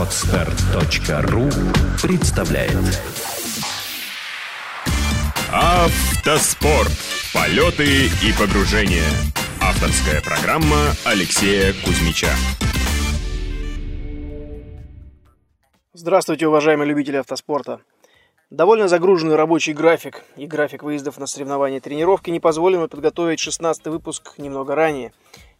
Отстар.ру представляет Автоспорт. Полеты и погружения. Авторская программа Алексея Кузьмича. Здравствуйте, уважаемые любители автоспорта. Довольно загруженный рабочий график и график выездов на соревнования и тренировки не позволил мне подготовить 16 выпуск немного ранее.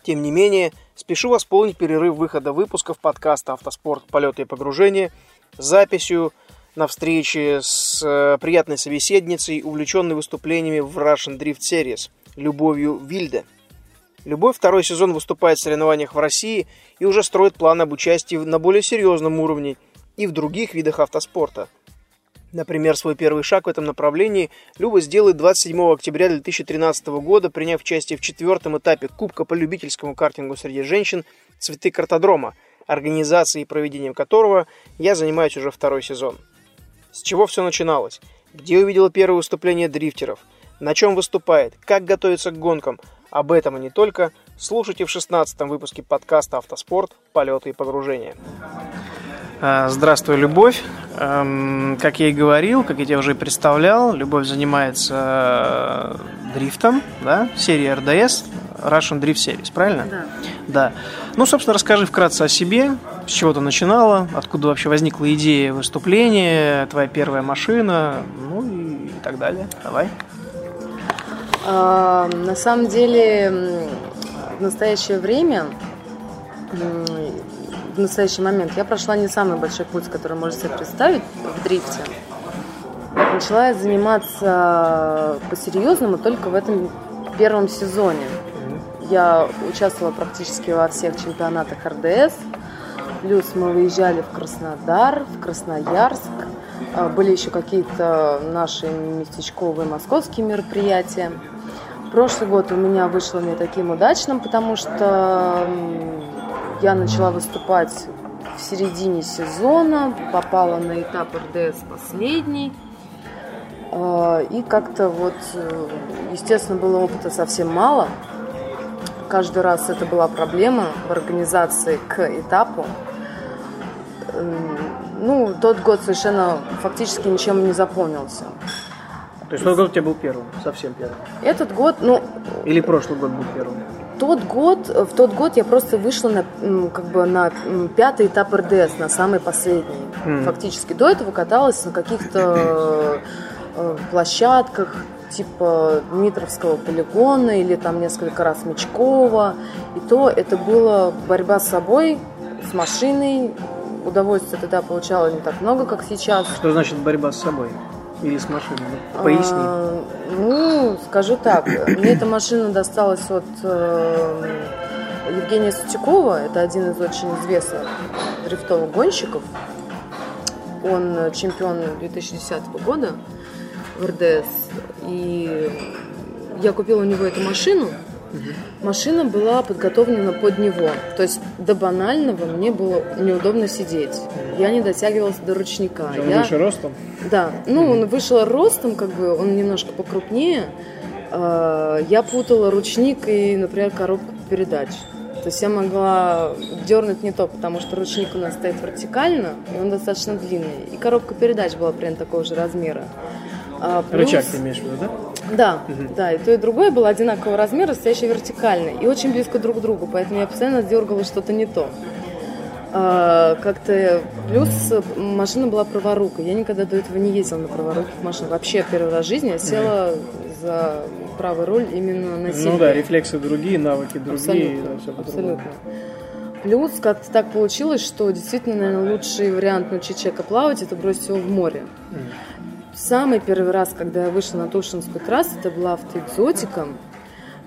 Тем не менее, спешу восполнить перерыв выхода выпусков подкаста «Автоспорт. Полеты и погружения» записью на встрече с э, приятной собеседницей, увлеченной выступлениями в Russian Drift Series, Любовью Вильде. Любовь второй сезон выступает в соревнованиях в России и уже строит план об участии на более серьезном уровне и в других видах автоспорта – Например, свой первый шаг в этом направлении Люба сделает 27 октября 2013 года, приняв участие в четвертом этапе Кубка по любительскому картингу среди женщин «Цветы картодрома», организацией и проведением которого я занимаюсь уже второй сезон. С чего все начиналось? Где увидела первое выступление дрифтеров? На чем выступает? Как готовится к гонкам? Об этом и не только. Слушайте в 16 выпуске подкаста «Автоспорт. Полеты и погружения». А, здравствуй, Любовь. Эм, как я и говорил, как я тебе уже и представлял, Любовь занимается э, дрифтом, да, серии РДС, Russian Drift Series, правильно? Да. Да. Ну, собственно, расскажи вкратце о себе, с чего ты начинала, откуда вообще возникла идея выступления, твоя первая машина, ну и так далее. Давай. А, на самом деле, в настоящее время в настоящий момент я прошла не самый большой путь, который можно себе представить в дрифте. Начала заниматься по-серьезному только в этом первом сезоне. Я участвовала практически во всех чемпионатах РДС. Плюс мы выезжали в Краснодар, в Красноярск. А, были еще какие-то наши местечковые московские мероприятия. Прошлый год у меня вышло не таким удачным, потому что я начала выступать в середине сезона, попала на этап РДС последний. А, и как-то вот, э, естественно, было опыта совсем мало. Каждый раз это была проблема в организации к этапу. Ну, тот год совершенно фактически ничем не запомнился. То есть тот год у тебя был первым, совсем первым? Этот год, ну... Или прошлый год был первым? Тот год, в тот год я просто вышла на, как бы на пятый этап РДС, на самый последний. Mm. Фактически до этого каталась на каких-то э, площадках, типа Дмитровского полигона или там несколько раз Мечкова. И то это была борьба с собой, с машиной. Удовольствия тогда получала не так много, как сейчас. Что значит борьба с собой? Или с машиной? Поясни. А, ну, скажу так. Мне эта машина досталась от э, Евгения Сутякова. Это один из очень известных дрифтовых гонщиков. Он чемпион 2010 года в РДС. И я купила у него эту машину. Машина была подготовлена под него. То есть до банального мне было неудобно сидеть. Я не дотягивалась до ручника. Он я... выше ростом? Да. Ну, он вышел ростом, как бы он немножко покрупнее. А, я путала ручник и, например, коробку передач. То есть я могла дернуть не то, потому что ручник у нас стоит вертикально, и он достаточно длинный. И коробка передач была примерно такого же размера. А, плюс... Рычаг ты имеешь в виду, да? Да, угу. да, и то, и другое было одинакового размера, стоящее вертикально, и очень близко друг к другу, поэтому я постоянно дергала что-то не то. А, как-то плюс машина была праворукой. Я никогда до этого не ездила на праворуких машинах. Вообще первый раз в жизни я села за правый руль именно на себе. Ну да, рефлексы другие, навыки другие, абсолютно, да, абсолютно. Плюс как-то так получилось, что действительно, наверное, лучший вариант научить человека плавать – это бросить его в море. Самый первый раз, когда я вышла на Тушинскую трассу, это была автоэкзотика.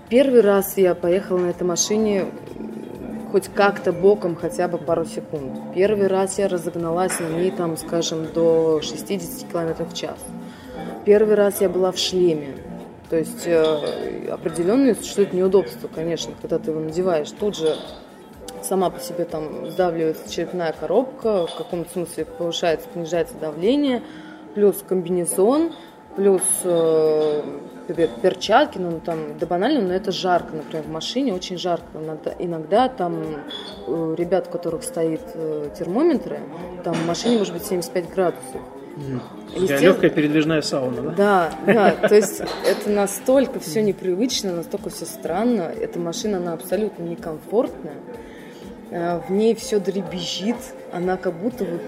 Первый раз я поехала на этой машине хоть как-то боком хотя бы пару секунд. Первый раз я разогналась на ней, там, скажем, до 60 км в час. Первый раз я была в шлеме. То есть э, определенное существует неудобство, конечно, когда ты его надеваешь. Тут же сама по себе там сдавливается черепная коробка, в каком-то смысле повышается, понижается давление – плюс комбинезон, плюс э, перчатки, ну там, да банально, но это жарко, например, в машине очень жарко. Иногда, иногда там у ребят, у которых стоит э, термометры, там в машине может быть 75 градусов. Естественно... Легкая передвижная сауна, да? Да, да, то есть это настолько все непривычно, настолько все странно. Эта машина, она абсолютно некомфортная. Э, в ней все дребезжит, она как будто вот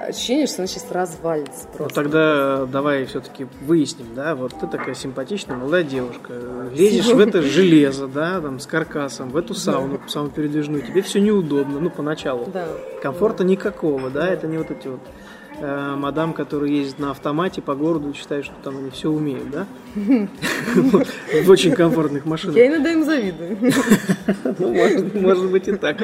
ощущение, что она сейчас развалится просто. Ну тогда давай все-таки выясним, да, вот ты такая симпатичная молодая девушка, лезешь в это железо, да, там с каркасом, в эту сауну, самую передвижную, тебе все неудобно, ну поначалу. Да. Комфорта никакого, да, это не вот эти вот э, мадам, которые ездят на автомате по городу и считают, что там они все умеют, да? В очень комфортных машинах. Я иногда им завидую. Ну, может быть и так.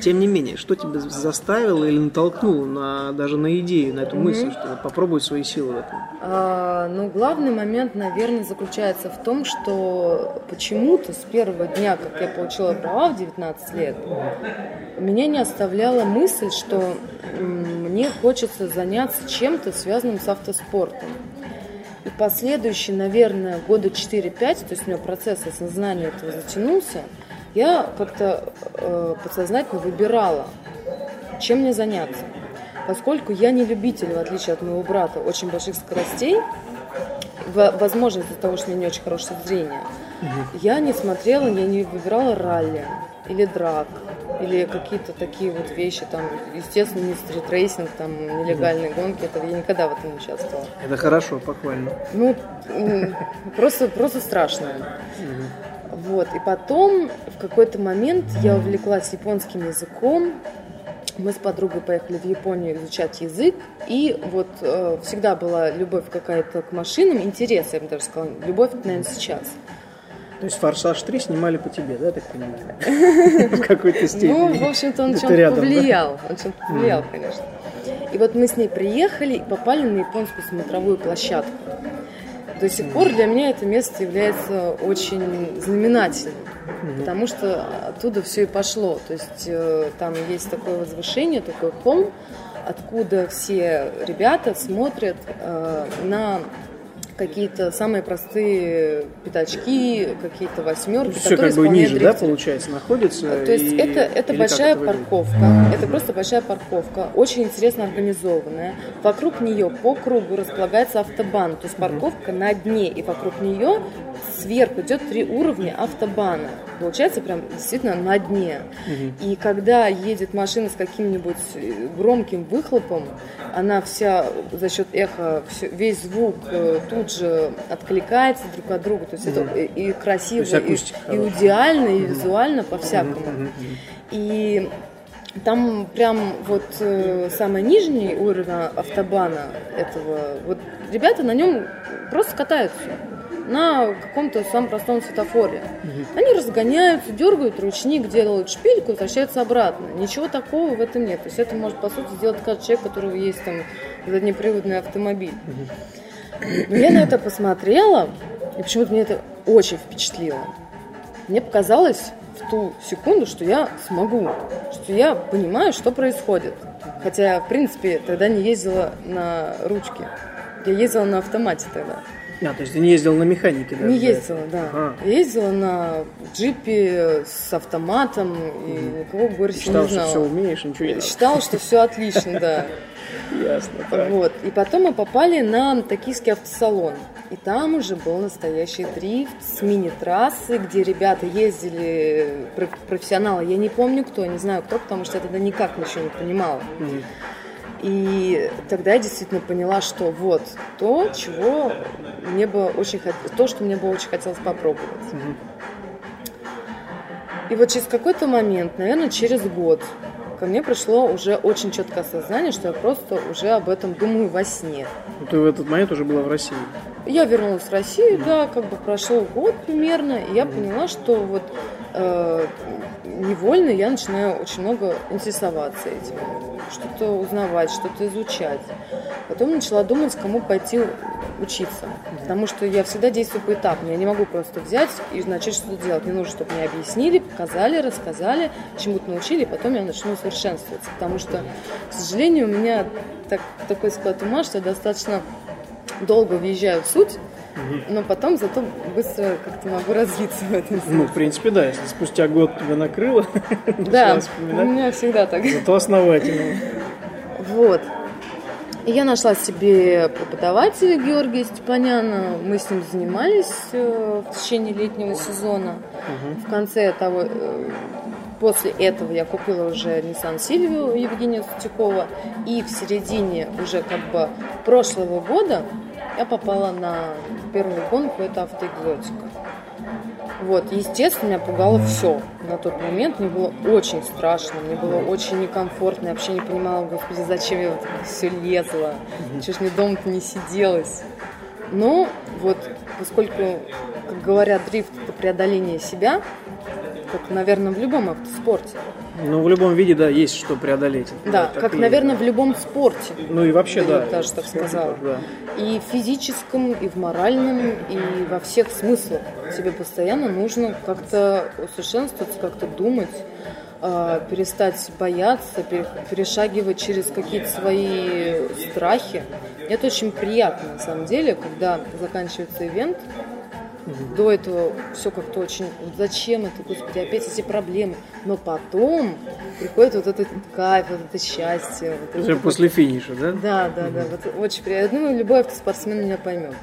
Тем не менее, что тебя заставило или натолкнуло на, даже на идею, на эту мысль, что попробуй свои силы в этом? А, ну, главный момент, наверное, заключается в том, что почему-то с первого дня, как я получила права в 19 лет, меня не оставляла мысль, что мне хочется заняться чем-то связанным с автоспортом. И последующие, наверное, года 4-5, то есть у меня процесс осознания этого затянулся, я как-то э, подсознательно выбирала, чем мне заняться. Поскольку я не любитель, в отличие от моего брата, очень больших скоростей, возможно, из-за того, что у меня не очень хорошее зрение, угу. я не смотрела, я не выбирала ралли или драг, или какие-то такие вот вещи, там, естественно, не стритрейсинг, там, нелегальные гонки, это я никогда в этом не участвовала. Это хорошо, похвально. Ну, просто, просто страшно. Вот, и потом в какой-то момент я увлеклась японским языком, мы с подругой поехали в Японию изучать язык, и вот э, всегда была любовь какая-то к машинам, интерес, я бы даже сказала, любовь, наверное, сейчас. То есть «Форсаж 3» снимали по тебе, да, так понимаю? В какой-то степени. Ну, в общем-то, он чем-то повлиял. Он чем-то повлиял, конечно. И вот мы с ней приехали и попали на японскую смотровую площадку. До сих пор для меня это место является очень знаменательным, потому что оттуда все и пошло. То есть э, там есть такое возвышение, такой холм, откуда все ребята смотрят э, на какие-то самые простые пятачки, какие-то восьмерки, Все как бы ниже, дрифтят. да, получается, находится. То есть и... это, это большая это парковка, это просто большая парковка, очень интересно организованная. Вокруг нее по кругу располагается автобан, то есть парковка на дне, и вокруг нее сверху идет три уровня автобана. Получается прям действительно на дне. И когда едет машина с каким-нибудь громким выхлопом, она вся за счет эха, все, весь звук э, тут же откликается друг от друга. То есть mm-hmm. это и красиво, и, и идеально, и визуально, по-всякому. Mm-hmm. И там прям вот э, самый нижний уровень автобана этого, вот ребята на нем просто катаются на каком-то самом простом светофоре. Угу. Они разгоняются, дергают ручник, делают шпильку, возвращаются обратно. Ничего такого в этом нет. То есть это может, по сути, сделать каждый человек, у которого есть там заднеприводный автомобиль. Угу. Я на это посмотрела, и почему-то мне это очень впечатлило. Мне показалось в ту секунду, что я смогу, что я понимаю, что происходит. Хотя в принципе, тогда не ездила на ручке. Я ездила на автомате тогда. А, то есть ты не ездила на механике, да? Не ездила, да. Ага. Ездила на джипе с автоматом, и никого больше Считал, не знала. что все умеешь, ничего не Считал, что все отлично, да. Ясно. Так. Вот. И потом мы попали на токийский автосалон. И там уже был настоящий дрифт с мини-трассы, где ребята ездили, профессионалы, я не помню кто, не знаю кто, потому что я тогда никак ничего не понимала. Mm. И тогда я действительно поняла, что вот то, чего мне бы очень то, что мне бы очень хотелось попробовать. Mm-hmm. И вот через какой-то момент, наверное, через год, ко мне пришло уже очень четкое осознание, что я просто уже об этом думаю во сне. Ну, ты в этот момент уже была в России? Я вернулась в Россию, mm. да, как бы прошел год примерно, и я mm. поняла, что вот э, невольно я начинаю очень много интересоваться этим, что-то узнавать, что-то изучать. Потом начала думать, кому пойти учиться. Потому что я всегда действую поэтапно. Я не могу просто взять и начать что-то делать. Мне нужно, чтобы мне объяснили, показали, рассказали, чему-то научили, и потом я начну совершенствоваться. Потому что, к сожалению, у меня так, такой склад ума, что я достаточно долго въезжаю в суть, но потом зато быстро как-то могу развиться в этом. Ну, в принципе, да, если спустя год тебя накрыло, Да, у меня всегда так. зато основательно. Вот. Я нашла себе преподавателя Георгия Степаняна. Мы с ним занимались э, в течение летнего сезона. В конце того, э, после этого я купила уже Nissan Silvio Евгения Сутякова. И в середине уже как бы прошлого года я попала на первую гонку, это автоэкзотика. Вот, естественно, меня пугало все. На тот момент мне было очень страшно, мне было очень некомфортно. Я вообще не понимала, господи, зачем я вот все лезла, чего ж мне дома-то не сиделось. Но вот, поскольку, как говорят, дрифт – это преодоление себя, как, наверное, в любом автоспорте. Ну, в любом виде, да, есть что преодолеть. Да, так как, наверное, в любом спорте. Ну и вообще, я да. бы даже так сказала. Да. И в физическом, и в моральном, и во всех смыслах. Тебе постоянно нужно как-то усовершенствоваться, как-то думать, э, перестать бояться, пере- перешагивать через какие-то свои страхи. Это очень приятно, на самом деле, когда заканчивается ивент. До этого все как-то очень... вот Зачем это, господи, опять эти проблемы? Но потом приходит вот этот кайф, вот это счастье. вот Уже это после финиша, да? да, да, да, вот очень приятно. Ну, любой автоспортсмен меня поймет.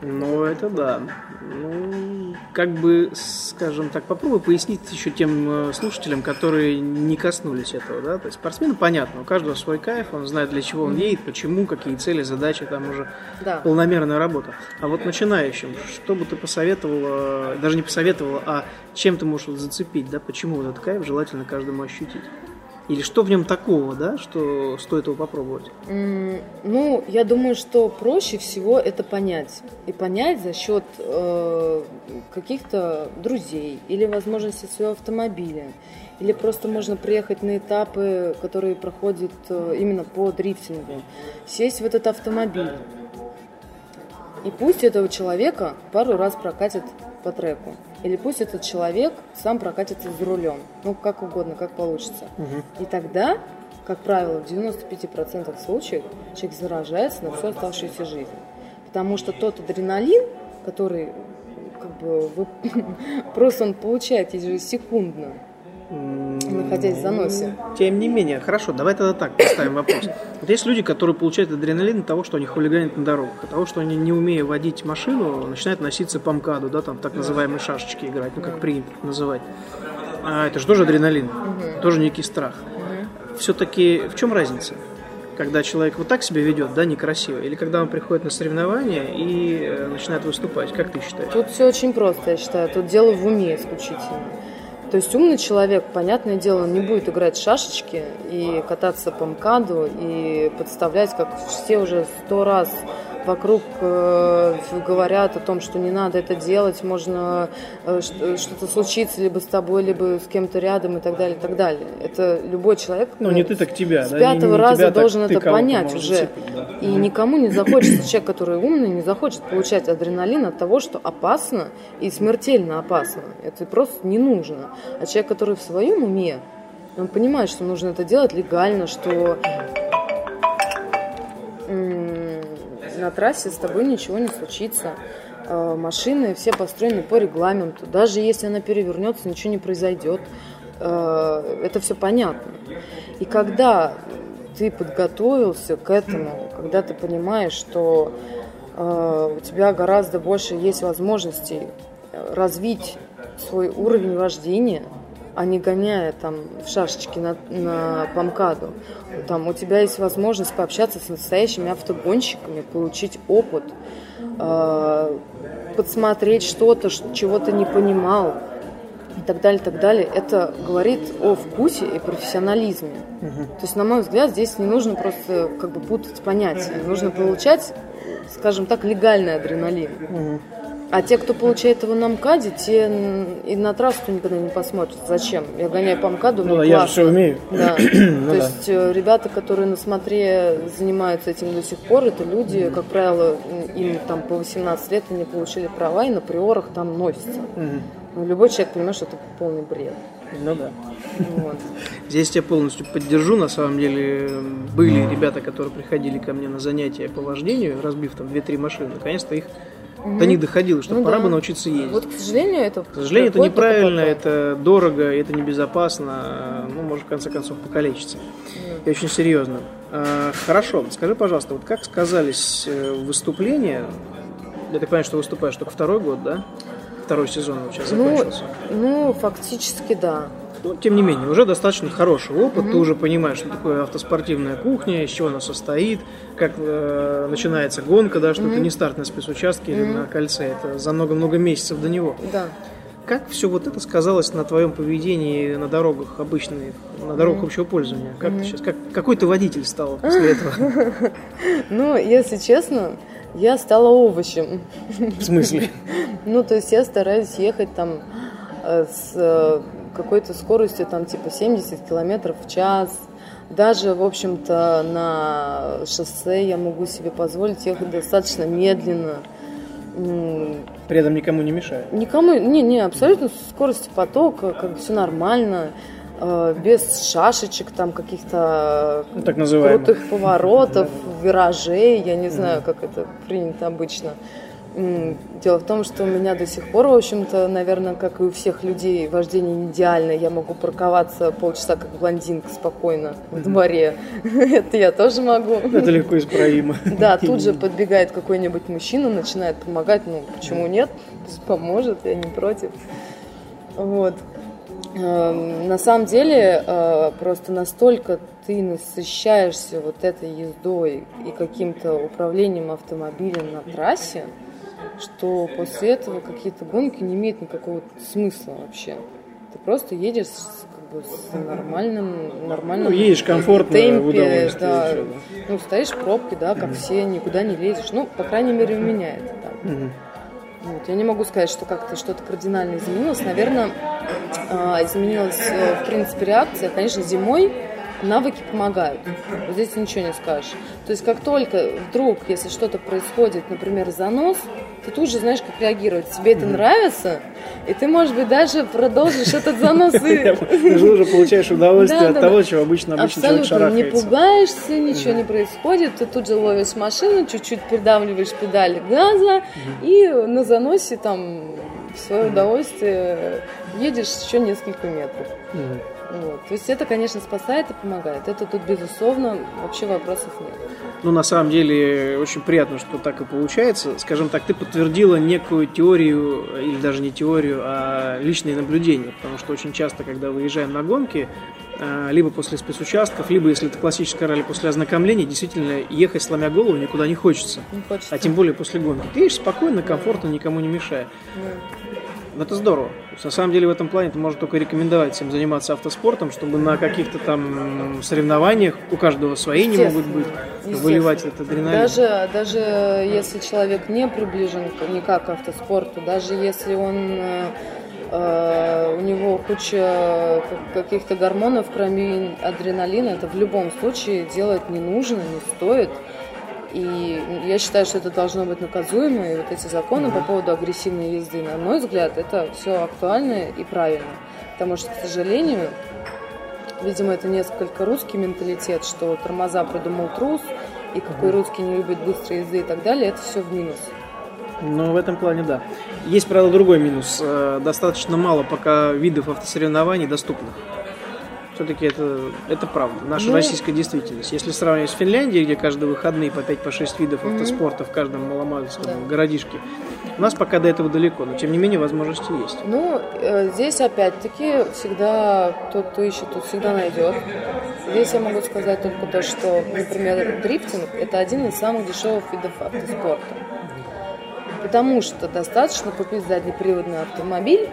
Ну, это да. Ну, как бы, скажем так, попробуй пояснить еще тем э, слушателям, которые не коснулись этого, да. То есть спортсмену понятно, у каждого свой кайф, он знает, для чего он едет, почему, какие цели, задачи, там уже Да. полномерная работа. А вот начинающим, что бы ты посоветовала, даже не посоветовала, а чем ты можешь вот зацепить, да, почему вот этот кайф желательно каждому ощутить? Или что в нем такого, да, что стоит его попробовать? М, Ну, я думаю, что проще всего это понять. И понять за счет э, каких-то друзей или возможности своего автомобиля. Или просто можно приехать на этапы, которые проходят э, именно по дрифтингу. Сесть в этот автомобиль. И пусть этого человека пару раз прокатит по треку. Или пусть этот человек сам прокатится за рулем. Ну, как угодно, как получится. И тогда, как правило, в 95% случаев человек заражается на всю оставшуюся жизнь. Потому что тот адреналин, который как бы вы- просто он получает ежесекундно, находясь в заносе. Тем не менее, хорошо, давай тогда так поставим вопрос. Вот есть люди, которые получают адреналин от того, что они хулиганят на дорогах, от того, что они, не умея водить машину, начинают носиться по МКАДу, да, там так называемые шашечки играть, ну как принято называть. А это же тоже адреналин, тоже некий страх. Все-таки в чем разница? Когда человек вот так себя ведет, да, некрасиво, или когда он приходит на соревнования и э, начинает выступать, как ты считаешь? Тут все очень просто, я считаю. Тут дело в уме исключительно. То есть умный человек, понятное дело, не будет играть шашечки и кататься по МКАДу и подставлять, как все уже сто раз вокруг э, говорят о том, что не надо это делать, можно э, что-то случиться либо с тобой, либо с кем-то рядом и так далее, и так далее. Это любой человек Ну, не ты, так тебя, с да, пятого не- не раза тебя, должен это понять уже. зацепить, да. И никому не захочется, человек, который умный, не захочет получать адреналин от того, что опасно и смертельно опасно. Это просто не нужно. А человек, который в своем уме, он понимает, что нужно это делать легально, что на трассе с тобой ничего не случится. Э, Машины все построены по регламенту. Даже если она перевернется, ничего не произойдет. Э, Это все понятно. И когда ты подготовился к этому, когда ты понимаешь, что э, у тебя гораздо больше есть возможностей развить свой уровень вождения, а не гоняя там в шашечки на, на помкаду. Там у тебя есть возможность пообщаться с настоящими автогонщиками, получить опыт, э, подсмотреть что-то, чего ты не понимал и так далее, так далее. Это говорит о вкусе и профессионализме. То есть, на мой взгляд, здесь не нужно просто как бы путать понятия. Нужно получать, скажем так, легальный адреналин. А те, кто получает его на МКАДе, те и на трассу никогда не посмотрят. Зачем? Я гоняю по МКАДу, Ну, мне да, я же классно. все умею. Да. Ну То да. есть э, ребята, которые на смотре занимаются этим до сих пор, это люди, как правило, им там по 18 лет они получили права и на приорах там носятся. Мгм. Ну, любой человек понимает, что это полный бред. Ну да. Вот. Здесь я полностью поддержу. На самом деле были ребята, которые приходили ко мне на занятия по вождению, разбив там 2-3 машины. Наконец-то их До них доходило, что Ну пора да. бы научиться ездить. Вот, к сожалению, это... К сожалению, это неправильно, это дорого, это небезопасно, ну, может, в конце концов, покалечиться. И очень серьезно. А, Хорошо, скажи, пожалуйста, вот как сказались э, выступления? Я так понимаю, что выступаешь только второй год, да? Второй сезон сейчас Ну, закончился. ну, фактически, да. Ну, тем не менее, уже достаточно хороший опыт. Ты уже понимаешь, что такое автоспортивная кухня, из чего она состоит, как э, начинается гонка, да, что это не старт на спецучастке или на кольце, это за много-много месяцев до него. Да. Как все вот это сказалось на твоем поведении на дорогах обычных, на дорогах общего пользования? Как ты сейчас, как, какой ты водитель стал после этого? Ну, если честно, я стала овощем. В смысле? Ну, то есть я стараюсь ехать там э, с э, какой-то скоростью, там, типа 70 километров в час. Даже, в общем-то, на шоссе я могу себе позволить ехать достаточно медленно. При этом никому не мешает. Никому, не, не, абсолютно скорости потока, как бы все нормально, э, без шашечек там каких-то Ну, так называемых. крутых поворотов, виражей, я не знаю, как это принято обычно. Дело в том, что у меня до сих пор, в общем-то, наверное, как и у всех людей, вождение не идеальное. Я могу парковаться полчаса как блондинка спокойно в дворе. Это я тоже могу. Это легко исправимо. Да, тут же подбегает какой-нибудь мужчина, начинает помогать. Ну, почему нет? Пусть поможет, я не против. Вот. Эм, На самом деле, э, просто настолько ты насыщаешься вот этой ездой и каким-то управлением автомобилем на трассе, что после этого какие-то гонки не имеют никакого смысла вообще. Ты просто едешь с, как бы, с нормальным, нормальным Ну, едешь комфортно, темпе, да. да. Ну, стоишь в пробке, да, как все, никуда не лезешь. Ну, по крайней мере, у меня это так. Мгм. Вот. Я не могу сказать, что как-то что-то кардинально изменилось. Наверное, а, изменилась, э, в принципе, реакция. Конечно, зимой навыки помогают. Вот здесь ничего не скажешь. То есть, как только вдруг, если что-то происходит, например, занос, ты тут же знаешь, как реагировать. Тебе это нравится, и ты, может быть, даже продолжишь этот занос и... Ты же уже получаешь удовольствие от того, чего обычно обычный человек Абсолютно. Не пугаешься, ничего не происходит, ты тут же ловишь машину, чуть-чуть придавливаешь педали газа и на заносе там в свое удовольствие едешь еще несколько метров. Вот. То есть это, конечно, спасает и помогает. Это тут, безусловно, вообще вопросов нет. Ну, на самом деле, очень приятно, что так и получается. Скажем так, ты подтвердила некую теорию, или даже не теорию, а личные наблюдения. Потому что очень часто, когда выезжаем на гонки, а, либо после спецучастков, либо, если это классическое ралли, после ознакомления, действительно, ехать сломя голову никуда не хочется. Не хочется. А тем более после гонки. Ты едешь спокойно, комфортно, никому не мешая. Ну, Это здорово. На самом деле в этом плане это можно только рекомендовать всем заниматься автоспортом, чтобы на каких-то там соревнованиях у каждого свои не могут быть, выливать этот адреналин. Даже, даже если человек не приближен никак к автоспорту, даже если он э, у него куча как- каких-то гормонов, кроме адреналина, это в любом случае делать не нужно, не стоит. И я считаю, что это должно быть наказуемо, и вот эти законы по поводу агрессивной езды, на мой взгляд, это все актуально и правильно. Потому что, к сожалению, Видимо, это несколько русский менталитет, что тормоза придумал трус, и какой русский не любит быстрой езды и так далее, это все в минус. Ну, в этом плане да. Есть, правда, другой минус. Э, Достаточно мало пока видов автосоревнований доступных. Все-таки это, это правда, наша Ну- российская действительность. Если сравнивать с Финляндией, где каждые выходные по 5-6 видов автоспорта в каждом маломальском Да. городишке, у нас пока до этого далеко, но тем не менее возможности есть. Ну, э, здесь опять-таки всегда тот, кто ищет, тот всегда найдет. Здесь я могу сказать только то, что, например, дрифтинг – это один из самых дешевых видов автоспорта. Потому что достаточно купить заднеприводный автомобиль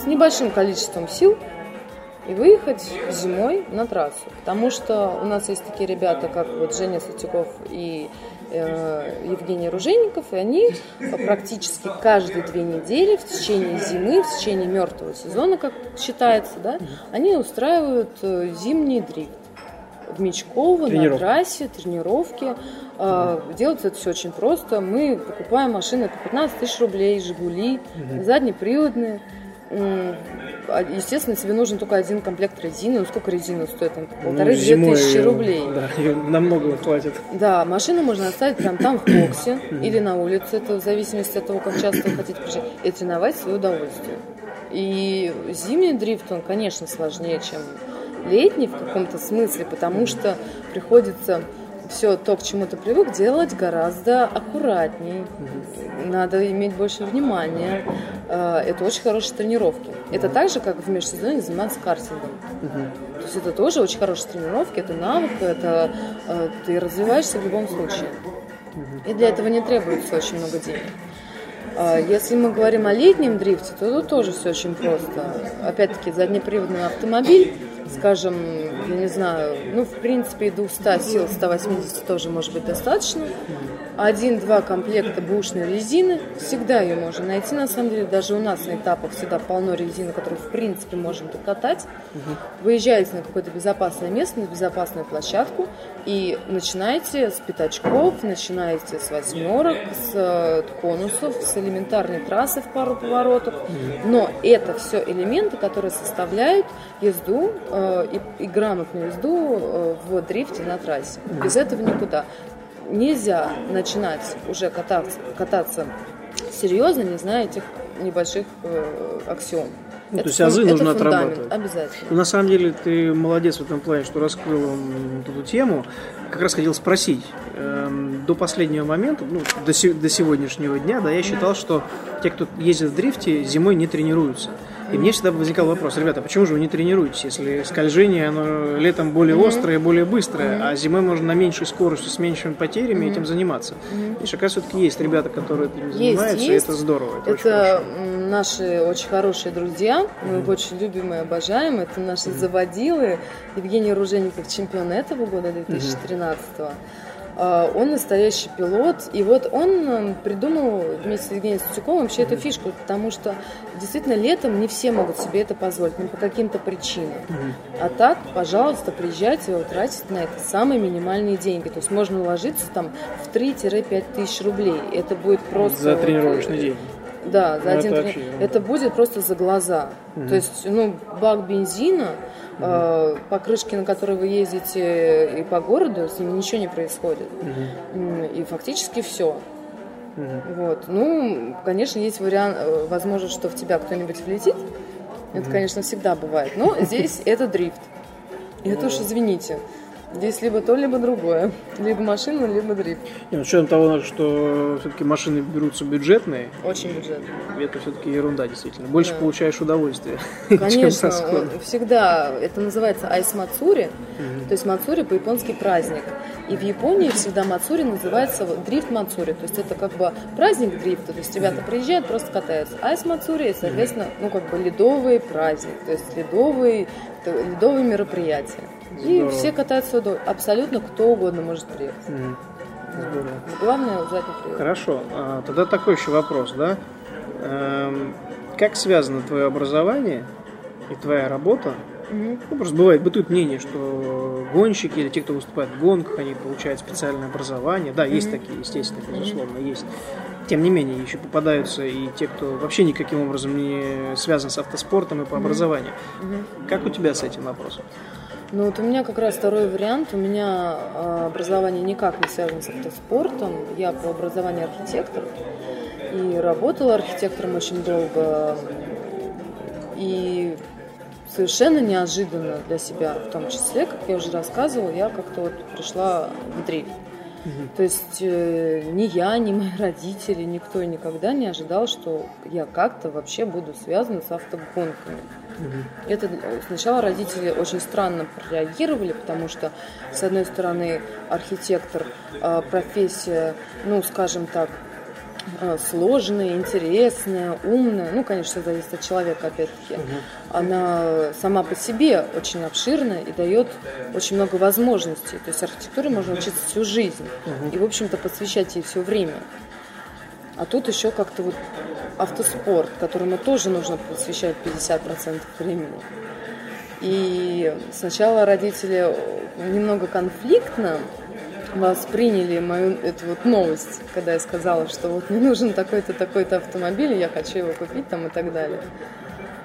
с небольшим количеством сил и выехать зимой на трассу. Потому что у нас есть такие ребята, как вот Женя Сутюков и э, Евгений Ружейников, и они практически каждые две недели в течение зимы, в течение мертвого сезона, как считается, да, они устраивают э, зимний дрифт в Мечково, на трассе, тренировки. Э, Делается это все очень просто. Мы покупаем машины по 15 тысяч рублей, Жигули, заднеприводные. А, естественно, тебе нужен только один комплект резины. Ну, сколько резина стоит? Там, Ну, полторы-две зимой, тысячи рублей. Да, её намного хватит. Да, машину можно оставить прям там в боксе или на улице, это в зависимости от того, как часто вы хотите приезжать, и тренировать свое удовольствие. И зимний дрифт, он, конечно, сложнее, чем летний в каком-то смысле, потому что приходится все то, к чему ты привык, делать гораздо аккуратней. Надо иметь больше внимания. Э, Это очень хорошие тренировки. Это так же, как в межсезонье заниматься картингом. То есть это тоже очень хорошие тренировки, это навык, это э, ты развиваешься в любом случае. И для этого не требуется очень много денег. А Если мы говорим о летнем дрифте, то тут тоже все очень просто. Опять-таки, заднеприводный автомобиль, скажем, я не знаю, ну, в принципе, и 200 сил, 180 тоже может быть достаточно. Один-два комплекта бушной резины, всегда ее можно найти, на самом деле. Даже у нас на этапах всегда полно резины, которую, в принципе, можно докатать. Выезжаете на какое-то безопасное место, на безопасную площадку и начинаете с пятачков, начинаете с восьмерок, с э, конусов, с элементарной трассы в пару поворотов. Но это все элементы, которые составляют езду э, и, и грамотную езду э, в дрифте на трассе. Без этого никуда. Нельзя начинать уже кататься, кататься серьезно, не зная этих небольших э, аксиом. Ну, то Это есть азы это нужно отрабатывать. Обязательно. Ну, на самом деле, ты молодец в этом плане, что раскрыл эту тему. Как раз хотел спросить. эм, до последнего момента, ну, до, до сегодняшнего дня, да, я считал, что те, кто ездит в дрифте, зимой не тренируются. И мне всегда возникал вопрос, ребята, почему же вы не тренируетесь, если скольжение, оно летом более острое, более быстрое, а зимой можно на меньшей скорости, с меньшими потерями этим заниматься. И шага все-таки есть ребята, которые этим занимаются, и есть. это здорово. Это, очень Это м, наши очень хорошие друзья, мы их очень любим и обожаем. Это наши заводилы. Евгений Ружеников, чемпион этого года, 2013 А, Он настоящий пилот, и вот он м, придумал вместе с Евгением Статюковым вообще эту фишку, потому что действительно летом не все могут себе это позволить, ну, по каким-то причинам. А так, пожалуйста, приезжайте, вы тратите на это самые минимальные деньги. То есть можно уложиться там в 3-5 тысяч рублей. Это будет просто... За тренировочный э, день. Да, за Ну, один это трени- вообще, это будет просто за глаза. То есть, ну, бак бензина, э, покрышки, на которые вы ездите и по городу, с ними ничего не происходит. М, И фактически все. Вот. Ну, конечно, есть вариант, э, возможность, что в тебя кто-нибудь влетит. Это, конечно, всегда бывает. Но здесь это дрифт. И это уж извините. Здесь либо то, либо другое. Либо машина, либо дрифт. Не, ну, учетом того, что все-таки машины берутся бюджетные, Очень бюджетно. это все-таки ерунда, действительно. Больше Да. получаешь удовольствие, Конечно, он всегда это называется айс мацури, то есть мацури по-японски праздник. И в Японии всегда мацури называется дрифт мацури, то есть это как бы праздник дрифта, то есть ребята приезжают, просто катаются. Айс мацури, соответственно, ну как бы ледовый праздник, то есть ледовый, ледовые мероприятия. И Здорово. все катаются вдоль. Абсолютно кто угодно может приехать. Мгм. Здорово. Главное на прием. Хорошо, а, тогда такой еще вопрос, да? Эм, Как связано твое образование и твоя работа? Ну, просто бывает, бытует мнение, что гонщики или те, кто выступает в гонках, они получают специальное образование. Да, есть такие, естественно, безусловно, есть. Тем не менее, еще попадаются и те, кто вообще никаким образом не связан с автоспортом и по образованию. Как у тебя с этим вопросом? Ну вот у меня как раз второй вариант. У меня э, образование никак не связано с автоспортом. Я по образованию архитектор. И работала архитектором очень долго. И совершенно неожиданно для себя, в том числе, как я уже рассказывала, я как-то вот пришла в То есть э, ни я, ни мои родители, никто никогда не ожидал, что я как-то вообще буду связана с автогонками. Это э, сначала родители очень странно прореагировали, потому что, с одной стороны, архитектор э, профессия, ну, скажем так, сложная, интересная, умная. Ну, конечно, зависит от человека, опять-таки. Она сама по себе очень обширная и дает очень много возможностей. То есть архитектуре можно учиться всю жизнь и, в общем-то, посвящать ей все время. А тут еще как-то вот автоспорт, которому тоже нужно посвящать 50% времени. И сначала родители немного конфликтно восприняли мою эту вот новость, когда я сказала, что вот мне нужен такой-то, такой-то автомобиль, и я хочу его купить там и так далее.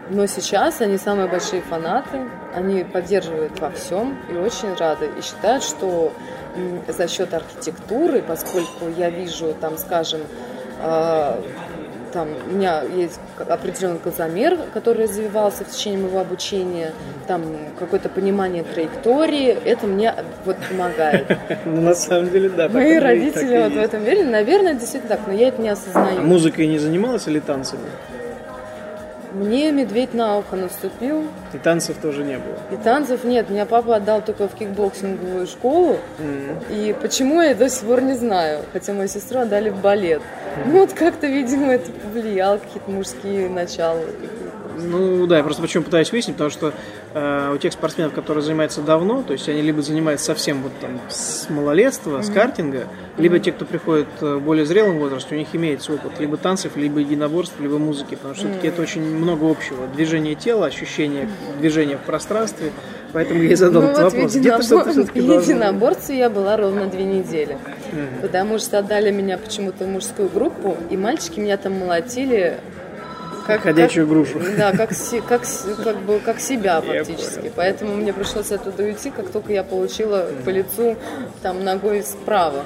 Но сейчас они самые большие фанаты, они поддерживают во всем и очень рады. И считают, что за счет архитектуры, поскольку я вижу там, скажем, а, там у меня есть определенный глазомер, который развивался в течение моего обучения, там какое-то понимание траектории, это мне вот помогает. Ну, на самом деле, да. Мои родители вот в этом верили, наверное, действительно так, но я это не осознаю. А музыкой не занималась или танцами? Мне медведь на ухо наступил. И танцев тоже не было? И танцев нет. Меня папа отдал только в кикбоксинговую школу. Mm-hmm. И почему я до сих пор не знаю. Хотя мою сестру отдали в балет. Mm-hmm. Ну вот как-то, видимо, это повлияло, какие-то мужские начала. Ну да, я просто почему пытаюсь выяснить, потому что э, у тех спортсменов, которые занимаются давно, то есть они либо занимаются совсем вот там с малолетства, mm-hmm. с картинга, mm-hmm. либо те, кто приходит в более зрелом возрасте, у них имеется опыт либо танцев, либо единоборств, либо музыки, потому что mm-hmm. все-таки это очень много общего. Движение тела, ощущение mm-hmm. движения в пространстве. Поэтому я и задал ну, этот вот вопрос. Что-то все-таки единоборстве я была ровно две недели. Mm-hmm. Потому что отдали меня почему-то в мужскую группу, и мальчики меня там молотили как, ходячую как, грушу. Да, как, как, как, бы, как себя фактически. Поэтому мне пришлось оттуда уйти, как только я получила по лицу там ногой справа.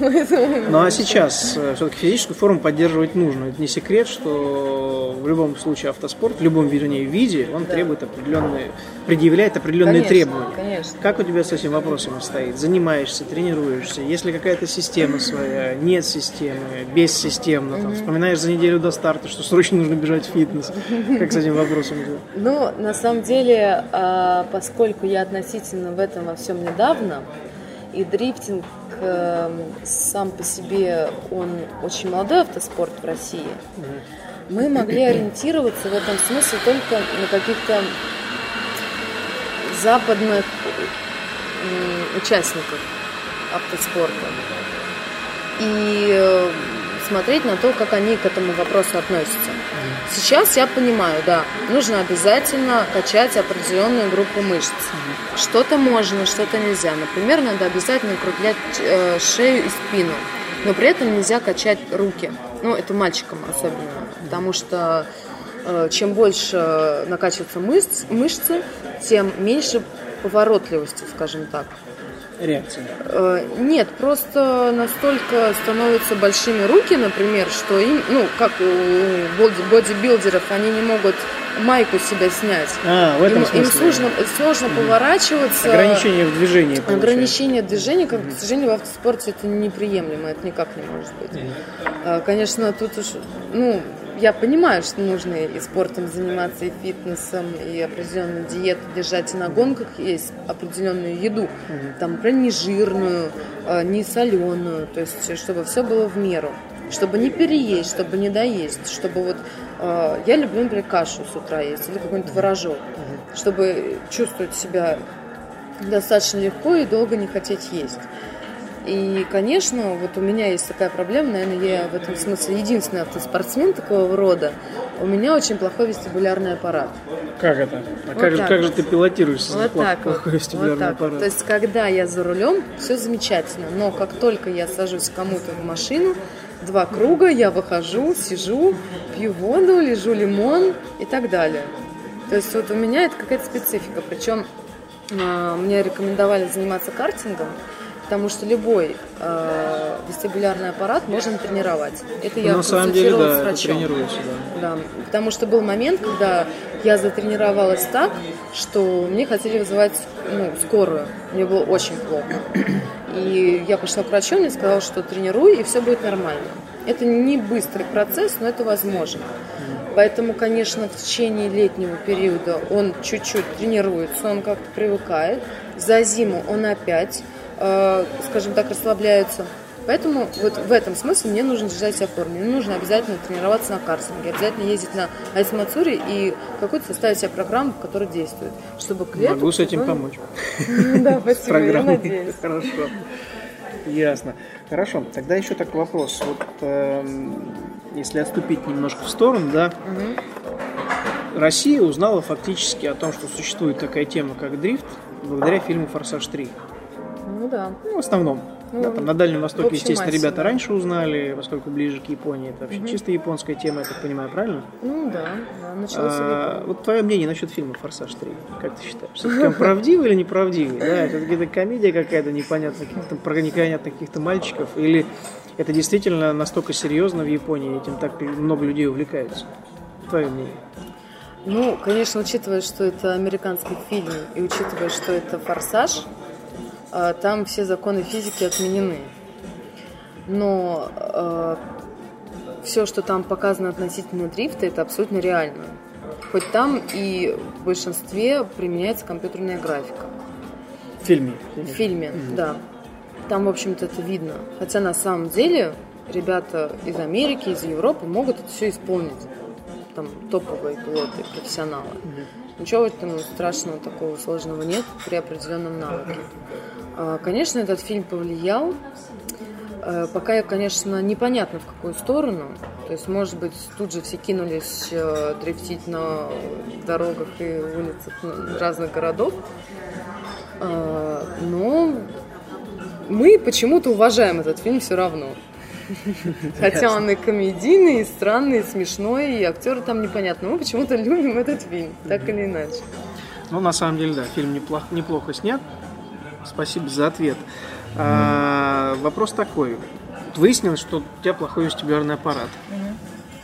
Ну а сейчас э, все-таки физическую форму поддерживать нужно. Это не секрет, что в любом случае автоспорт, в любом вернее виде, он да. требует определенные, предъявляет определенные конечно, требования. Конечно. Как у тебя с этим вопросом стоит? Занимаешься, тренируешься? Есть ли какая-то система своя? Нет системы? Бессистемно? Там, вспоминаешь за неделю до старта, что срочно нужно бежать в фитнес? Как с этим вопросом? Ну, на самом деле, а, поскольку я относительно в этом во всем недавно, и дрифтинг эм, сам по себе, он очень молодой автоспорт в России, мы могли ориентироваться в этом смысле только на каких-то западных участников автоспорта. И э, смотреть на то, как они к этому вопросу относятся. Сейчас я понимаю, да, нужно обязательно качать определенную группу мышц. Что-то можно, что-то нельзя. Например, надо обязательно укреплять э, шею и спину, но при этом нельзя качать руки. Ну, это мальчикам особенно, потому что чем больше накачиваются мышц, мышцы, тем меньше поворотливости, скажем так реакция? Э, нет, просто настолько становятся большими руки, например, что им, ну, как у боди бодибилдеров, они не могут майку себя снять. А, в этом им, смысле. Им сложно, сложно mm. поворачиваться. Ограничение в движении. Получается. Ограничение в движении, как, mm. к сожалению, в автоспорте это неприемлемо, это никак не может быть. Mm. Конечно, тут уж, ну, я понимаю, что нужно и спортом заниматься, и фитнесом, и определенную диету держать, и на гонках есть определенную еду, mm-hmm. там, например, не жирную, а, не соленую, то есть, чтобы все было в меру, чтобы не переесть, чтобы не доесть, чтобы вот, а, я люблю, например, кашу с утра есть, или какой-нибудь творожок, mm-hmm. чтобы чувствовать себя достаточно легко и долго не хотеть есть. И, конечно, вот у меня есть такая проблема, наверное, я в этом смысле единственный автоспортсмен такого рода. У меня очень плохой вестибулярный аппарат. Как это? А вот как, же, как же ты пилотируешься вот так плохой вот. вестибулярный вот так аппарат? То есть, когда я за рулем, все замечательно. Но как только я сажусь кому-то в машину, два круга, я выхожу, сижу, пью воду, лежу лимон и так далее. То есть вот у меня это какая-то специфика. Причем а, мне рекомендовали заниматься картингом, потому что любой э, вестибулярный аппарат можно тренировать. Это я ну, на самом деле, да, с врачом. да. да. Потому что был момент, когда я затренировалась так, что мне хотели вызывать ну, скорую. Мне было очень плохо. И я пошла к врачу, мне сказал, что тренируй, и все будет нормально. Это не быстрый процесс, но это возможно. Поэтому, конечно, в течение летнего периода он чуть-чуть тренируется, он как-то привыкает. За зиму он опять Э, скажем так, расслабляются. Поэтому вот в этом смысле мне нужно держать себя в форме. Мне нужно обязательно тренироваться на картинге, обязательно ездить на Айсмацуре и какую-то составить себе программу, которая действует, чтобы к лету... Могу с этим помочь. Да, спасибо, я надеюсь. Хорошо. Ясно. Хорошо. Тогда еще такой вопрос. Вот эм, если отступить немножко в сторону, да, Россия узнала фактически о том, что существует такая тема, как дрифт, благодаря фильму «Форсаж 3». Ну да. Ну, в основном. Ну, Да, там на Дальнем Востоке, общем, естественно, максимум. ребята раньше узнали, поскольку ближе к Японии. Это вообще чисто японская тема, я так понимаю, правильно? Ну да, да началось А, вот твое мнение насчет фильма «Форсаж 3». Как ты считаешь? Все-таки он правдивый или неправдивый? Да, все-таки это комедия какая-то непонятная, каких-то, про непонятных каких-то мальчиков? Или это действительно настолько серьезно в Японии, этим так много людей увлекаются? Твое мнение. Ну, конечно, учитывая, что это американский фильм, и учитывая, что это «Форсаж», там все законы физики отменены. Но все, что там показано относительно дрифта, это абсолютно реально. Хоть там и в большинстве применяется компьютерная графика. В фильме. В фильме, да. Там, в общем-то, это видно. Хотя на самом деле ребята из Америки, из Европы могут это все исполнить. Там топовые пилоты, профессионалы. Ничего в этом страшного такого сложного нет при определенном навыке. А, Конечно, этот фильм повлиял. Э, Пока, я, конечно, непонятно в какую сторону. То есть, может быть, тут же все кинулись э, дрифтить на дорогах и улицах разных городов. А, Но мы почему-то уважаем этот фильм все равно. Хотя он и комедийный, и странный, и смешной, и актеры там непонятно. Мы почему-то любим этот фильм, так или иначе. Ну, на самом деле, да, фильм неплохо, неплохо снят. Спасибо за ответ. А, вопрос такой. Выяснилось, что у тебя плохой вестибулярный аппарат.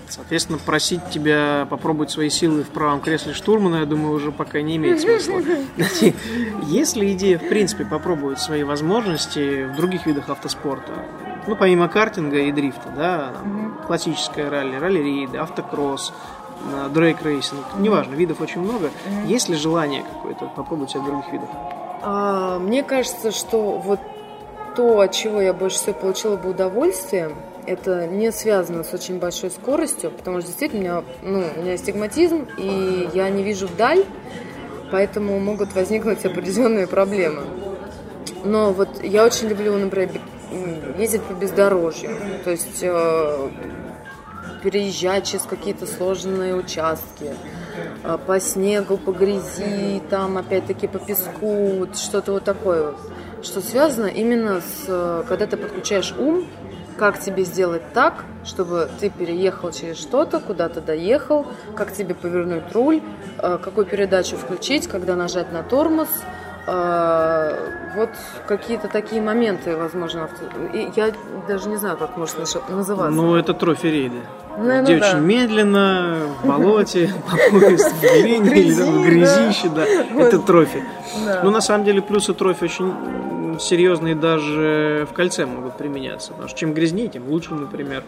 Соответственно, просить тебя попробовать свои силы в правом кресле штурмана, я думаю, уже пока не имеет смысла. Есть ли идея, в принципе, попробовать свои возможности в других видах автоспорта? Ну, помимо картинга и дрифта, да, там, классическое ралли, ралли-рейды, автокросс, драг-рейсинг, неважно, видов очень много. Есть ли желание какое-то попробовать себя в других видах? А, Мне кажется, что вот то, от чего я больше всего получила бы удовольствие, это не связано с очень большой скоростью, потому что действительно у меня, ну, у меня астигматизм, и я не вижу вдаль, поэтому могут возникнуть определенные проблемы. Но вот я очень люблю, например, ездить по бездорожью, то есть э, переезжать через какие-то сложные участки, по снегу, по грязи, там опять-таки по песку, вот что-то вот такое что связано именно с, э, когда ты подключаешь ум, как тебе сделать так, чтобы ты переехал через что-то, куда-то доехал, как тебе повернуть руль, э, какую передачу включить, когда нажать на тормоз, э, вот какие-то такие моменты, возможно, авто- я даже не знаю, как может наш- называться. Ну, это трофи-рейды. Наверно, Где да. очень медленно, в болоте, по пояс в глине или там в Грязи, грязище, да. Это трофи. Да. Ну, на самом деле, плюсы трофи очень серьезные даже в кольце могут применяться. Потому что чем грязнее, тем лучше, например.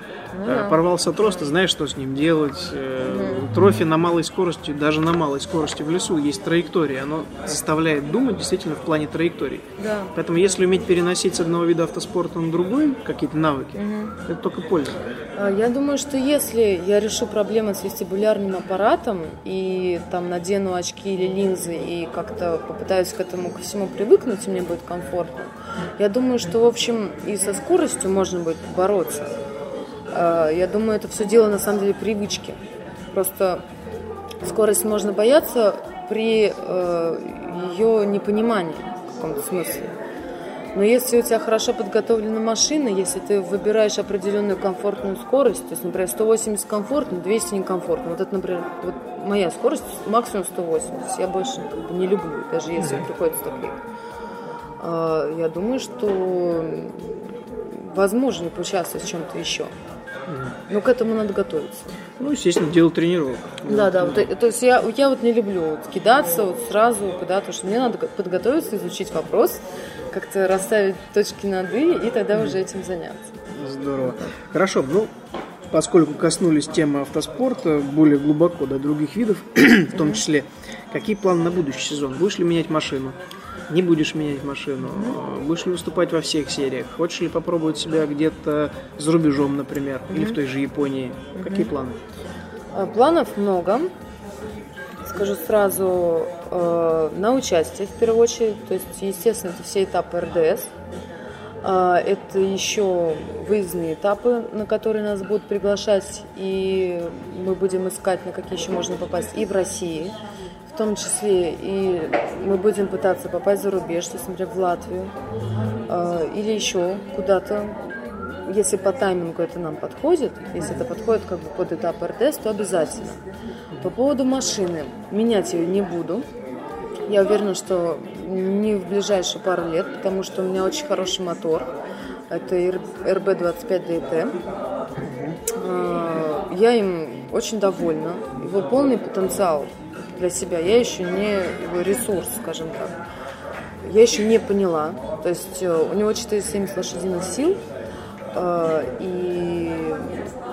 Э, Порвался трос, ты знаешь, что с ним делать. Э, Трофи на малой скорости, даже на малой скорости в лесу есть траектория. Оно заставляет думать действительно в плане траектории. Да. Поэтому если уметь переносить с одного вида автоспорта на другой какие-то навыки, это только польза. А, Я думаю, что если я решу проблемы с вестибулярным аппаратом и там надену очки или линзы и как-то попытаюсь к этому ко всему привыкнуть, и мне будет комфортно, я думаю, что, в общем, и со скоростью можно будет бороться. А, Я думаю, это все дело на самом деле привычки. Просто скорость можно бояться при ее непонимании в каком-то смысле. Но если у тебя хорошо подготовлена машина, если ты выбираешь определенную комфортную скорость, то есть, например, 180 комфортно, 200 некомфортно. Вот это, например, вот моя скорость максимум 180. Я больше как бы не люблю, даже если приходится так ехать. А, Я думаю, что возможно поучаствовать в чем-то еще. Но к этому надо готовиться. Ну, естественно, дело тренировок. Да, да. Вот, э, то есть я, я вот не люблю вот кидаться вот сразу куда-то, что мне надо подготовиться, изучить вопрос, как-то расставить точки над «и», и тогда уже этим заняться. Здорово. Хорошо, ну, поскольку коснулись темы автоспорта более глубоко, до других видов, в том числе, какие планы на будущий сезон? Будешь ли менять машину? Не будешь менять машину? Будешь ли выступать во всех сериях? Хочешь ли попробовать себя где-то за рубежом, например, или в той же Японии? Какие планы? А, Планов много. Скажу сразу, э, на участие в первую очередь. То есть, естественно, это все этапы РДС. А, Это еще выездные этапы, на которые нас будут приглашать, и мы будем искать, на какие еще можно попасть и в России, в в том числе и мы будем пытаться попасть за рубеж, то есть, например, в Латвию э, или еще куда-то. Если по таймингу это нам подходит, если это подходит как бы под этап РДС, то обязательно. По поводу машины, менять ее не буду. Я уверена, что не в ближайшие пару лет, потому что у меня очень хороший мотор. Это RB25 DT. А, я им очень довольна. Его полный потенциал для себя. Я еще не его ресурс, скажем так. Я еще не поняла. То есть э, у него 470 лошадиных сил. А, и,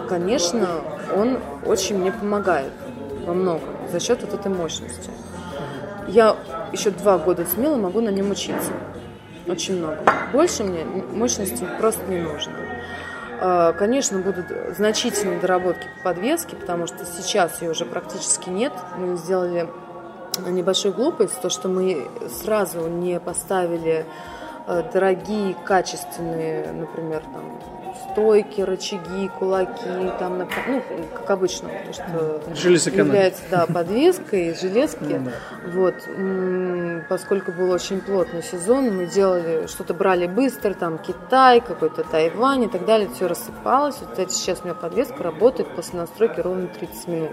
конечно, он очень мне помогает во многом за счет вот этой мощности. Я еще два года смело могу на нем учиться. Очень много. Больше мне мощности просто не нужно. А, конечно, будут значительные доработки по подвеске, потому что сейчас ее уже практически нет. Мы сделали небольшую глупость, то, что мы сразу не поставили э, дорогие, качественные, например, там, стойки, рычаги, кулаки, там, ну, как обычно, то, что является да, подвеской, железки. Вот. Поскольку был очень плотный сезон, мы делали, что-то брали быстро, там, Китай, какой-то Тайвань и так далее, все рассыпалось. Вот, кстати, сейчас у меня подвеска работает после настройки ровно 30 минут.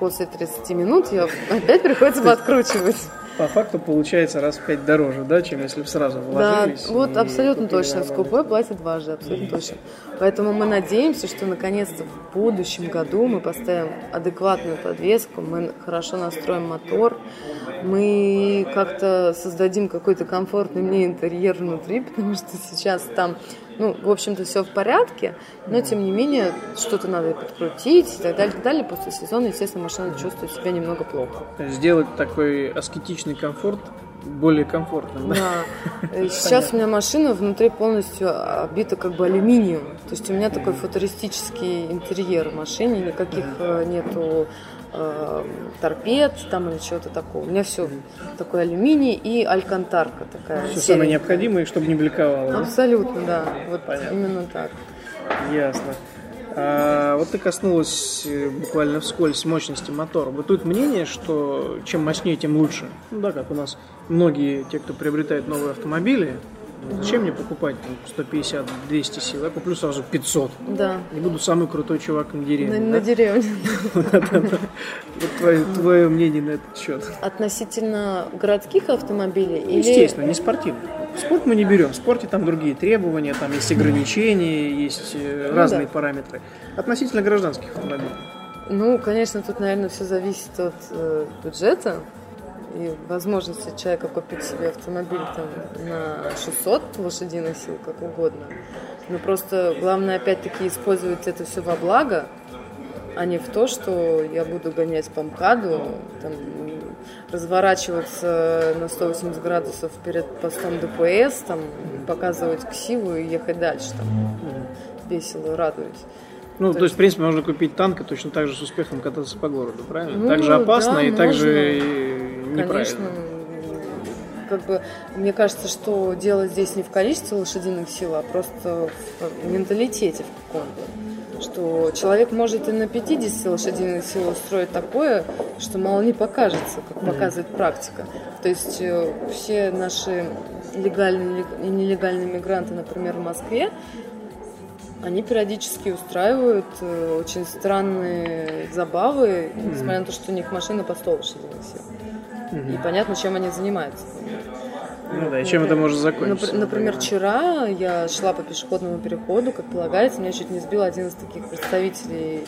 После 30 минут ее опять приходится подкручивать по факту получается раз в пять дороже, да, чем если бы сразу вложились. Да, вот абсолютно точно. Скупой платит дважды, абсолютно точно. Поэтому мы надеемся, что наконец-то в будущем году мы поставим адекватную подвеску, мы хорошо настроим мотор, мы как-то создадим какой-то комфортный мне интерьер внутри, потому что сейчас там ну, в общем-то, все в порядке, но, тем не менее, что-то надо подкрутить и так далее, и так далее. После сезона, естественно, машина чувствует себя немного плохо. Сделать такой аскетичный комфорт более комфортным. Да. да. Сейчас у меня машина внутри полностью обита как бы алюминием. То есть у меня такой футуристический интерьер в машине, никаких э, нету э, торпед там или чего-то такого. У меня все такой алюминий и алькантарка такая. Все самое необходимое, чтобы не бликовало. Абсолютно, да. Вот Понятно. именно так. Ясно. А, вот ты коснулась э, буквально вскользь мощности мотора. Бытует мнение, что чем мощнее, тем лучше. Ну да, как у нас многие, те, кто приобретает новые автомобили, Зачем мне покупать 150-200 сил? Я куплю сразу 500. Да. И буду самый крутой чувак на деревне. На, да? на деревне. Вот твое мнение на этот счет. Относительно городских автомобилей? Естественно, не спортивных. Спорт мы не берем. В спорте там другие требования, там есть ограничения, есть э, ну разные параметры. Относительно гражданских автомобилей. Ну, конечно, тут, наверное, все зависит от э, бюджета и возможности человека купить себе автомобиль там, на 600 лошадиных сил, как угодно. Но просто главное, опять-таки, использовать это все во благо, а не в то, что я буду гонять по МКАДу, там, разворачиваться на 180 градусов перед постом ДПС, там, показывать ксиву и ехать дальше, там, весело, радуюсь. Ну, то, то есть, в принципе, можно купить танк и точно так же с успехом кататься по городу, правильно? Ну, так же опасно да, и так же Конечно, как бы мне кажется, что дело здесь не в количестве лошадиных сил, а просто в менталитете в каком-то. Что человек может и на 50 лошадиных сил устроить такое, что мало не покажется, как показывает практика. То есть э, все наши легальные и нелегальные мигранты, например, в Москве, они периодически устраивают э, очень странные забавы, несмотря на то, что у них машина по 100 лошадиных сил. И понятно, чем они занимаются. Ну да, и чем это может закончиться? Например, вчера я шла по пешеходному переходу, как полагается, меня чуть не сбил один из таких представителей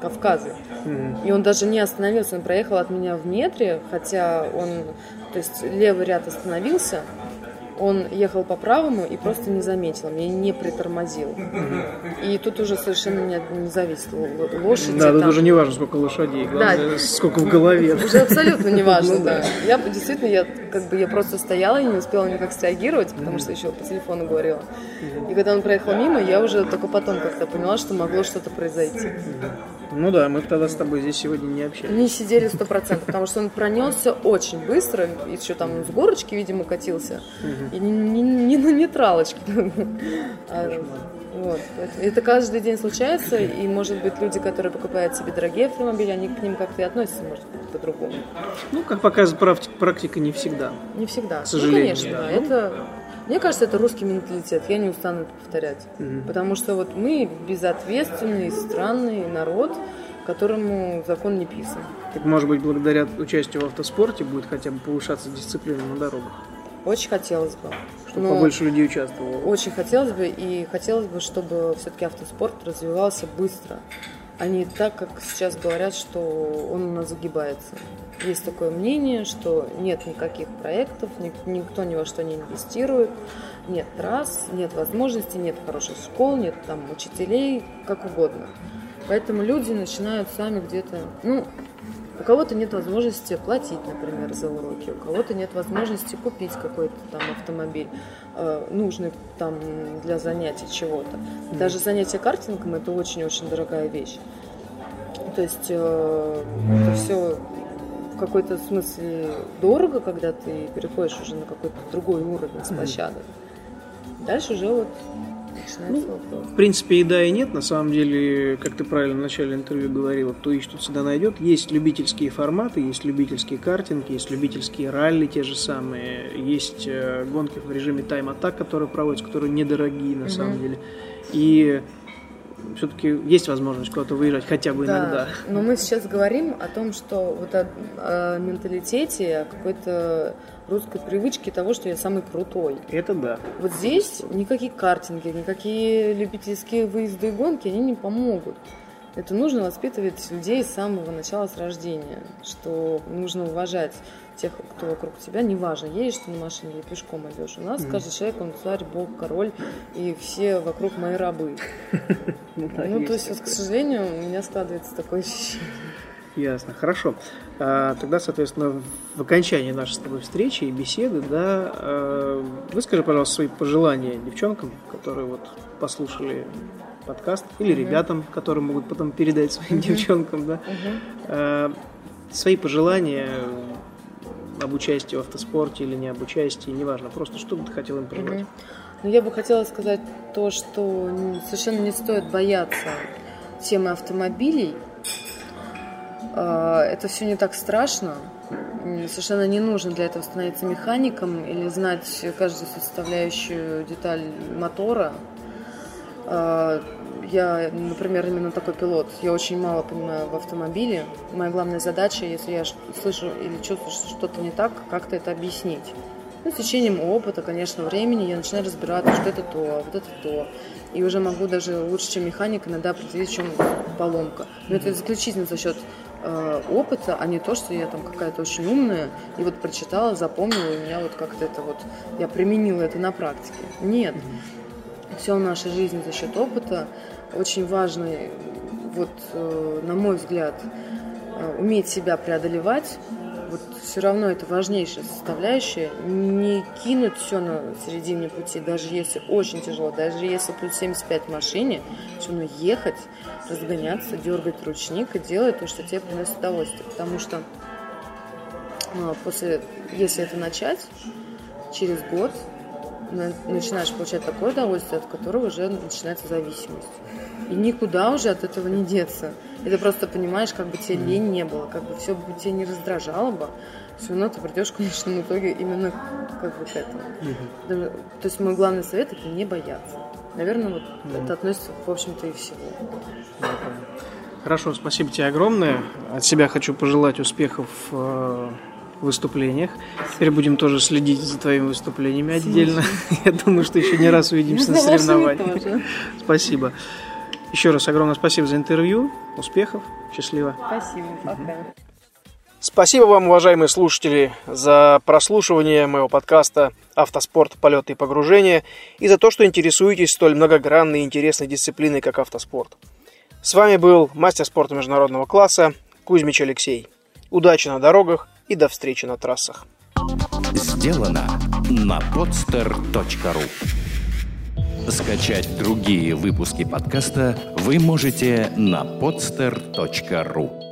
Кавказа. Mm-hmm. И он даже не остановился, он проехал от меня в метре, хотя он, то есть левый ряд остановился, он ехал по правому и просто не заметил, меня не притормозил. И тут уже совершенно не, не зависит лошади. Да, тут уже не важно, сколько лошадей, главное, да. сколько в голове. Уже абсолютно не важно, ну да. Я действительно, я как бы я просто стояла и не успела никак среагировать, потому что еще по телефону говорила. И когда он проехал мимо, я уже только потом как-то поняла, что могло что-то произойти. Ну да, мы тогда с тобой здесь сегодня не общались. Не сидели сто процентов, потому что он пронесся очень быстро, и еще там с горочки, видимо, катился, и не, не- не на нейтралочке. А, Вот. Это каждый день случается, и, может быть, люди, которые покупают себе дорогие автомобили, они к ним как-то и относятся, может по-другому. Ну, как показывает практи- практика, не всегда. Не всегда. сожалению, ну, конечно, да. да. Это, мне кажется, это русский менталитет. Я не устану это повторять. Потому что вот мы безответственный, странный народ, которому закон не писан. Так, может быть, благодаря участию в автоспорте будет хотя бы повышаться дисциплина на дорогах, Очень хотелось бы. чтобы Но побольше людей участвовало. Очень хотелось бы, и хотелось бы, чтобы все-таки автоспорт развивался быстро, а не так, как сейчас говорят, что он у нас загибается. Есть такое мнение, что нет никаких проектов, ник- никто ни во что не инвестирует, нет трасс, нет возможностей, нет хороших школ, нет там учителей, как угодно. Поэтому люди начинают сами где-то, ну, у кого-то нет возможности платить, например, за уроки, у кого-то нет возможности купить какой-то там автомобиль, э, нужный там для занятий чего-то. Даже занятие картингом это очень-очень дорогая вещь. То есть э, это все в какой-то смысле дорого, когда ты переходишь уже на какой-то другой уровень с площадок. Дальше уже вот начинается вопрос. В принципе, и да, и нет. На самом деле, как ты правильно в начале интервью говорила, кто ищет, всегда найдет. Есть любительские форматы, есть любительские картинги, есть любительские ралли те же самые, есть э, гонки в режиме тайм-атак, которые проводятся, которые недорогие на самом деле. И все-таки есть возможность куда-то выезжать хотя бы иногда. Да, но мы сейчас говорим о том, что вот о, о менталитете, о какой-то русской привычке того, что я самый крутой. Это да. Вот здесь никакие картинги, никакие любительские выезды и гонки, они не помогут. Это нужно воспитывать людей с самого начала, с рождения, что нужно уважать тех, кто вокруг тебя, неважно, едешь ты на машине или пешком идешь. У нас каждый человек, он царь, бог, король, и все вокруг мои рабы. Ну, то есть, вот, к сожалению, у меня складывается такое ощущение. Ясно, хорошо. А, тогда, соответственно, в окончании нашей с тобой встречи и беседы, да, э, выскажи, пожалуйста, свои пожелания девчонкам, которые вот послушали подкаст, или ребятам, которые могут потом передать своим девчонкам, да, Э, свои пожелания об участии в автоспорте или не об участии, неважно, просто что бы ты хотел им пожелать. Ну, я бы хотела сказать то, что н- совершенно не стоит бояться темы автомобилей. А, Это все не так страшно. Совершенно не нужно для этого становиться механиком или знать каждую составляющую деталь мотора. А, Я, например, именно такой пилот. Я очень мало понимаю в автомобиле. Моя главная задача, если я слышу или чувствую, что что-то не так, как-то это объяснить. Ну, с течением опыта, конечно, времени я начинаю разбираться, что это то, а вот это то. И уже могу даже лучше, чем механик, иногда определить, в чем поломка. Но это исключительно за счет э, опыта, а не то, что я там какая-то очень умная и вот прочитала, запомнила, и у меня вот как-то это вот, я применила это на практике. Нет. Все в нашей жизни за счет опыта. Очень важно, э, вот, э, на мой взгляд, э, уметь себя преодолевать. Вот все равно это важнейшая составляющая. Не кинуть все на середине пути, даже если очень тяжело, даже если плюс 75 в машине, все равно ехать, разгоняться, дергать ручник и делать то, что тебе приносит удовольствие. Потому что э, после, если это начать, через год начинаешь получать такое удовольствие, от которого уже начинается зависимость. И никуда уже от этого не деться. И ты просто понимаешь, как бы тебе лень не было, как бы все бы тебя не раздражало бы, все равно ты придешь в конечном итоге именно как бы к этому. Да, То есть мой главный совет это не бояться. Наверное, вот это относится, в общем-то, и всего. Хорошо, спасибо тебе огромное. От себя хочу пожелать успехов э, выступлениях. Теперь будем тоже следить за твоими выступлениями отдельно. Я думаю, что еще не раз увидимся на соревнованиях. Спасибо. Еще раз огромное спасибо за интервью. Успехов. Счастливо. Спасибо, пока. Спасибо вам, уважаемые слушатели, за прослушивание моего подкаста «Автоспорт. Полеты и погружения» и за то, что интересуетесь столь многогранной и интересной дисциплиной, как автоспорт. С вами был мастер спорта международного класса Кузьмич Алексей. Удачи на дорогах и до встречи на трассах. Сделано на podster.ru Скачать другие выпуски подкаста вы можете на podster.ru